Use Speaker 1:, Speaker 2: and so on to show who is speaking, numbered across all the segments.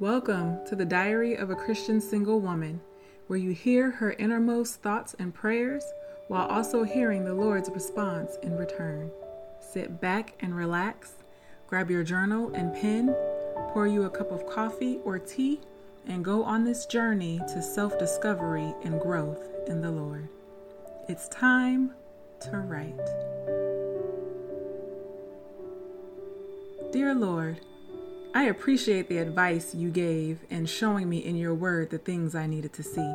Speaker 1: Welcome to the Diary of a Christian Single Woman, where you hear her innermost thoughts and prayers while also hearing the Lord's response in return. Sit back and relax, grab your journal and pen, pour you a cup of coffee or tea, and go on this journey to self discovery and growth in the Lord. It's time to write. Dear Lord, I appreciate the advice you gave in showing me in your word the things I needed to see.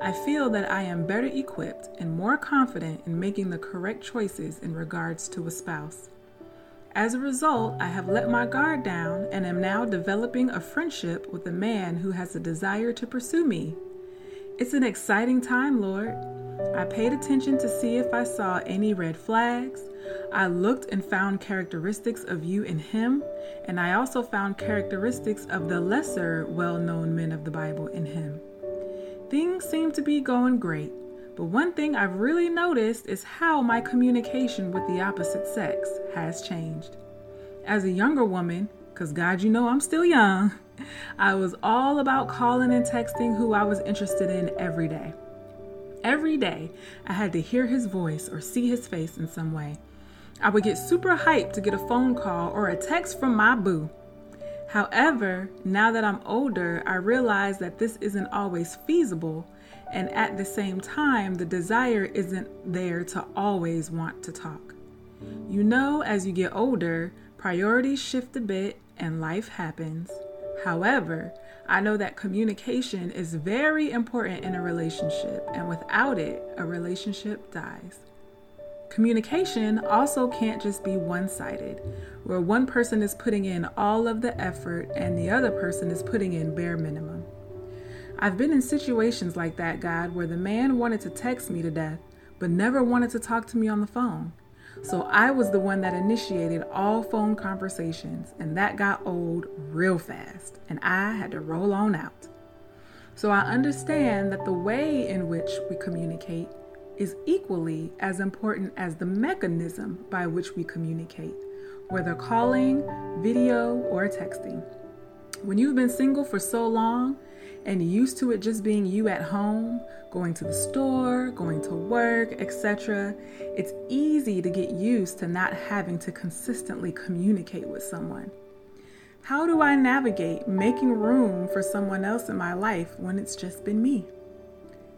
Speaker 1: I feel that I am better equipped and more confident in making the correct choices in regards to a spouse. As a result, I have let my guard down and am now developing a friendship with a man who has a desire to pursue me. It's an exciting time, Lord. I paid attention to see if I saw any red flags. I looked and found characteristics of you in him, and I also found characteristics of the lesser well known men of the Bible in him. Things seem to be going great, but one thing I've really noticed is how my communication with the opposite sex has changed. As a younger woman, because God, you know I'm still young, I was all about calling and texting who I was interested in every day. Every day, I had to hear his voice or see his face in some way. I would get super hyped to get a phone call or a text from my boo. However, now that I'm older, I realize that this isn't always feasible, and at the same time, the desire isn't there to always want to talk. You know, as you get older, priorities shift a bit and life happens. However, I know that communication is very important in a relationship, and without it, a relationship dies. Communication also can't just be one sided, where one person is putting in all of the effort and the other person is putting in bare minimum. I've been in situations like that, God, where the man wanted to text me to death, but never wanted to talk to me on the phone. So I was the one that initiated all phone conversations, and that got old real fast, and I had to roll on out. So I understand that the way in which we communicate is equally as important as the mechanism by which we communicate, whether calling, video, or texting. When you've been single for so long, and used to it just being you at home, going to the store, going to work, etc., it's easy to get used to not having to consistently communicate with someone. How do I navigate making room for someone else in my life when it's just been me?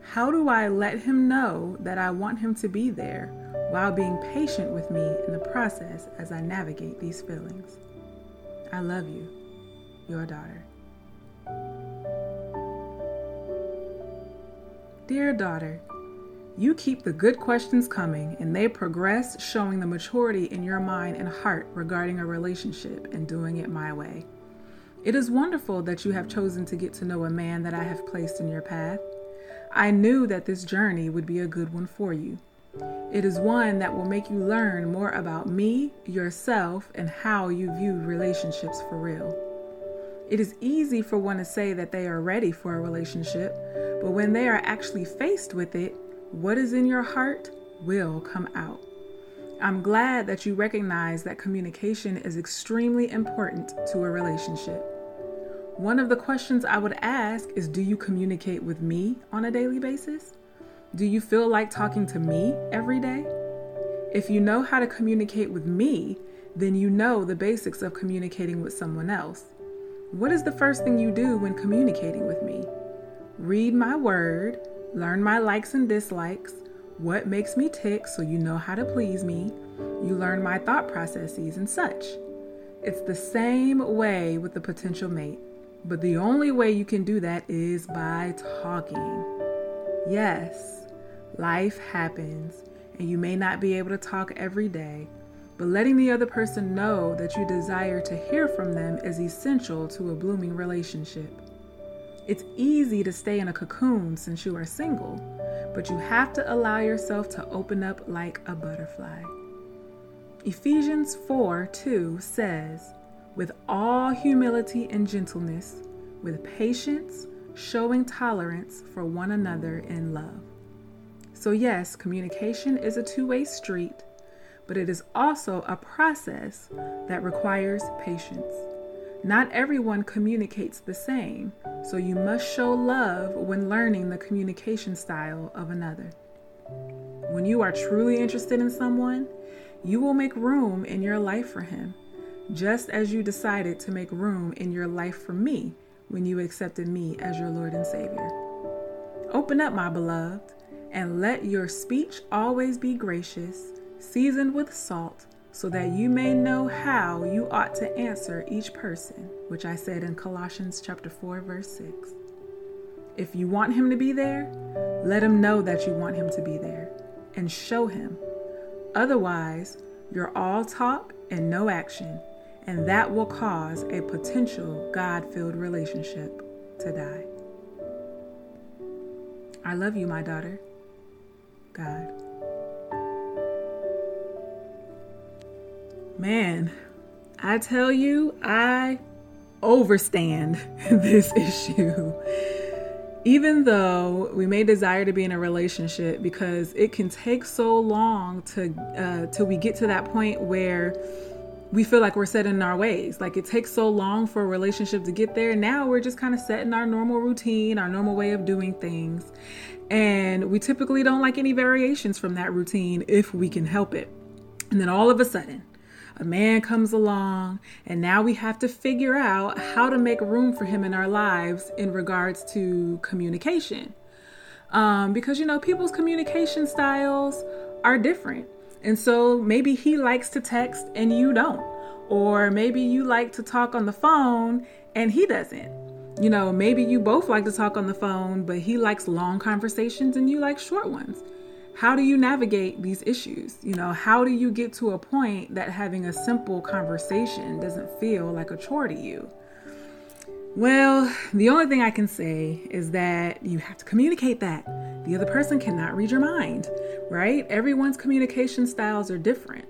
Speaker 1: How do I let him know that I want him to be there while being patient with me in the process as I navigate these feelings? I love you, your daughter. Dear daughter, you keep the good questions coming and they progress, showing the maturity in your mind and heart regarding a relationship and doing it my way. It is wonderful that you have chosen to get to know a man that I have placed in your path. I knew that this journey would be a good one for you. It is one that will make you learn more about me, yourself, and how you view relationships for real. It is easy for one to say that they are ready for a relationship, but when they are actually faced with it, what is in your heart will come out. I'm glad that you recognize that communication is extremely important to a relationship. One of the questions I would ask is Do you communicate with me on a daily basis? Do you feel like talking to me every day? If you know how to communicate with me, then you know the basics of communicating with someone else. What is the first thing you do when communicating with me? Read my word, learn my likes and dislikes, what makes me tick so you know how to please me. You learn my thought processes and such. It's the same way with the potential mate, but the only way you can do that is by talking. Yes, life happens, and you may not be able to talk every day, but letting the other person know that you desire to hear from them is essential to a blooming relationship. It's easy to stay in a cocoon since you are single, but you have to allow yourself to open up like a butterfly. Ephesians 4 2 says, With all humility and gentleness, with patience, showing tolerance for one another in love. So, yes, communication is a two way street but it is also a process that requires patience. Not everyone communicates the same, so you must show love when learning the communication style of another. When you are truly interested in someone, you will make room in your life for him, just as you decided to make room in your life for me when you accepted me as your Lord and Savior. Open up, my beloved, and let your speech always be gracious, seasoned with salt so that you may know how you ought to answer each person, which I said in Colossians chapter 4 verse 6. If you want him to be there, let him know that you want him to be there and show him. Otherwise, you're all talk and no action, and that will cause a potential God-filled relationship to die. I love you, my daughter. God. Man, I tell you, I overstand this issue. Even though we may desire to be in a relationship because it can take so long to uh, till we get to that point where we feel like we're set in our ways. Like it takes so long for a relationship to get there. Now we're just kind of set in our normal routine, our normal way of doing things. And we typically don't like any variations from that routine if we can help it. And then all of a sudden, a man comes along, and now we have to figure out how to make room for him in our lives in regards to communication. Um, because, you know, people's communication styles are different. And so maybe he likes to text and you don't. Or maybe you like to talk on the phone and he doesn't. You know, maybe you both like to talk on the phone, but he likes long conversations and you like short ones how do you navigate these issues? You know, how do you get to a point that having a simple conversation doesn't feel like a chore to you? Well, the only thing I can say is that you have to communicate that. The other person cannot read your mind, right? Everyone's communication styles are different.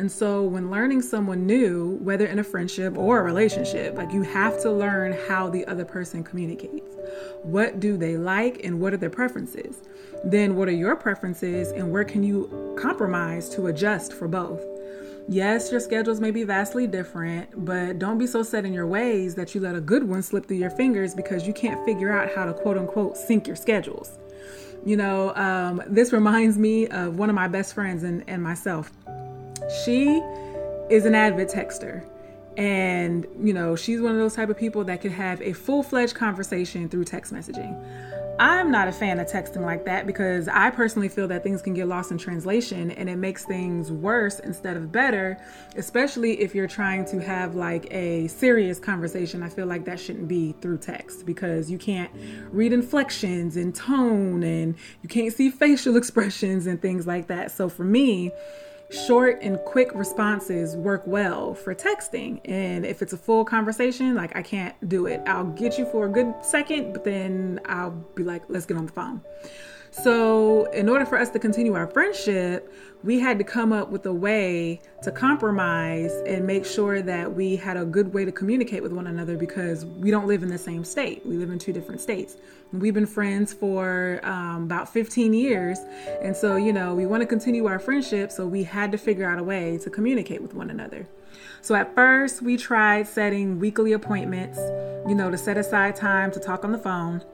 Speaker 1: And so, when learning someone new, whether in a friendship or a relationship, like you have to learn how the other person communicates. What do they like and what are their preferences? Then, what are your preferences and where can you compromise to adjust for both? Yes, your schedules may be vastly different, but don't be so set in your ways that you let a good one slip through your fingers because you can't figure out how to quote unquote sync your schedules. You know, um, this reminds me of one of my best friends and, and myself. She is an avid texter. And, you know, she's one of those type of people that could have a full fledged conversation through text messaging. I'm not a fan of texting like that because I personally feel that things can get lost in translation and it makes things worse instead of better, especially if you're trying to have like a serious conversation. I feel like that shouldn't be through text because you can't read inflections and tone and you can't see facial expressions and things like that. So for me, short and quick responses work well for texting. And if it's a full conversation, like I can't do it. I'll get you for a good second, but then I'll be like, let's get on the phone. So, in order for us to continue our friendship, we had to come up with a way to compromise and make sure that we had a good way to communicate with one another because we don't live in the same state. We live in two different states. We've been friends for um, about 15 years. And so, you know, we want to continue our friendship. So, we had to figure out a way to communicate with one another. So, at first, we tried setting weekly appointments, you know, to set aside time to talk on the phone.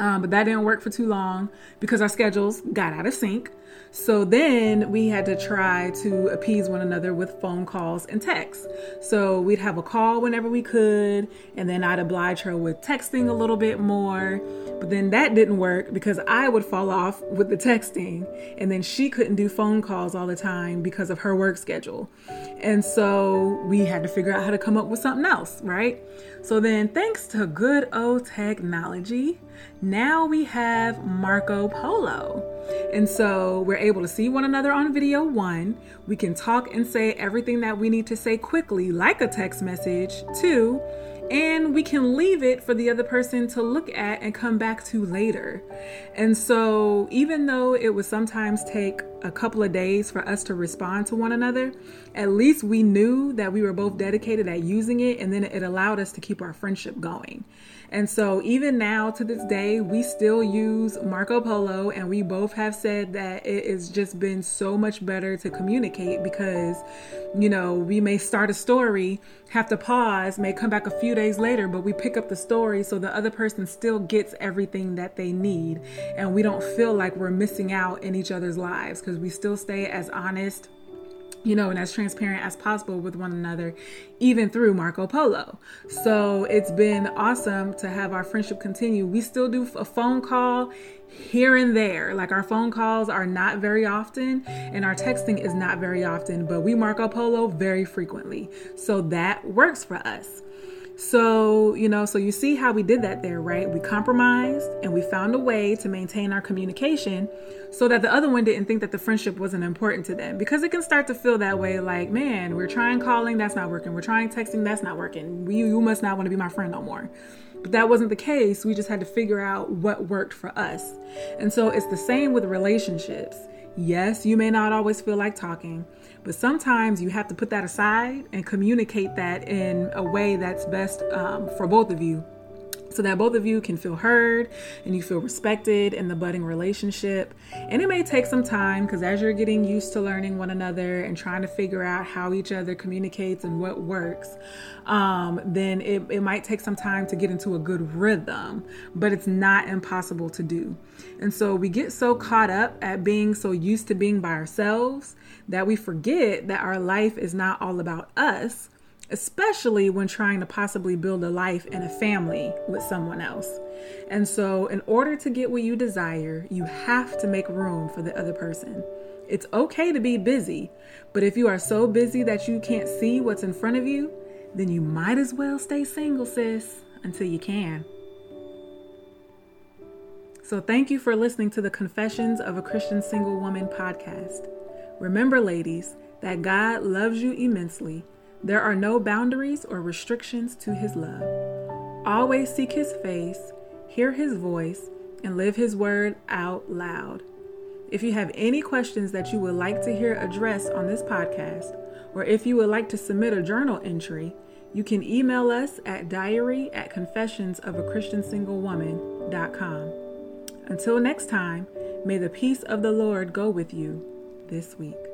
Speaker 1: Um, but that didn't work for too long because our schedules got out of sync. So then we had to try to appease one another with phone calls and texts. So we'd have a call whenever we could, and then I'd oblige her with texting a little bit more. But then that didn't work because I would fall off with the texting, and then she couldn't do phone calls all the time because of her work schedule. And so we had to figure out how to come up with something else, right? So then, thanks to good old technology, now we have Marco Polo. And so we're able to see one another on video one. We can talk and say everything that we need to say quickly, like a text message, two. And we can leave it for the other person to look at and come back to later. And so, even though it would sometimes take a couple of days for us to respond to one another, at least we knew that we were both dedicated at using it, and then it allowed us to keep our friendship going. And so, even now to this day, we still use Marco Polo, and we both have said that it has just been so much better to communicate because, you know, we may start a story, have to pause, may come back a few days later, but we pick up the story so the other person still gets everything that they need, and we don't feel like we're missing out in each other's lives because we still stay as honest you know, and as transparent as possible with one another, even through Marco Polo. So it's been awesome to have our friendship continue. We still do a phone call here and there. Like our phone calls are not very often, and our texting is not very often, but we Marco Polo very frequently. So that works for us. So, you know, so you see how we did that there, right? We compromised and we found a way to maintain our communication so that the other one didn't think that the friendship wasn't important to them because it can start to feel that way like, man, we're trying calling, that's not working. We're trying texting, that's not working. You, you must not want to be my friend no more. But that wasn't the case. We just had to figure out what worked for us. And so it's the same with relationships. Yes, you may not always feel like talking, but sometimes you have to put that aside and communicate that in a way that's best um, for both of you so that both of you can feel heard and you feel respected in the budding relationship. And it may take some time because as you're getting used to learning one another and trying to figure out how each other communicates and what works, um, then it, it might take some time to get into a good rhythm, but it's not impossible to do. And so we get so caught up at being so used to being by ourselves that we forget that our life is not all about us especially when trying to possibly build a life and a family with someone else. And so, in order to get what you desire, you have to make room for the other person. It's okay to be busy, but if you are so busy that you can't see what's in front of you, then you might as well stay single, sis, until you can. So, thank you for listening to the Confessions of a Christian Single Woman podcast. Remember, ladies, that God loves you immensely there are no boundaries or restrictions to his love. Always seek his face, hear his voice, and live his word out loud. If you have any questions that you would like to hear addressed on this podcast, or if you would like to submit a journal entry, you can email us at diary at confessionsofaChristiansinglewoman.com. Until next time, may the peace of the Lord go with you this week.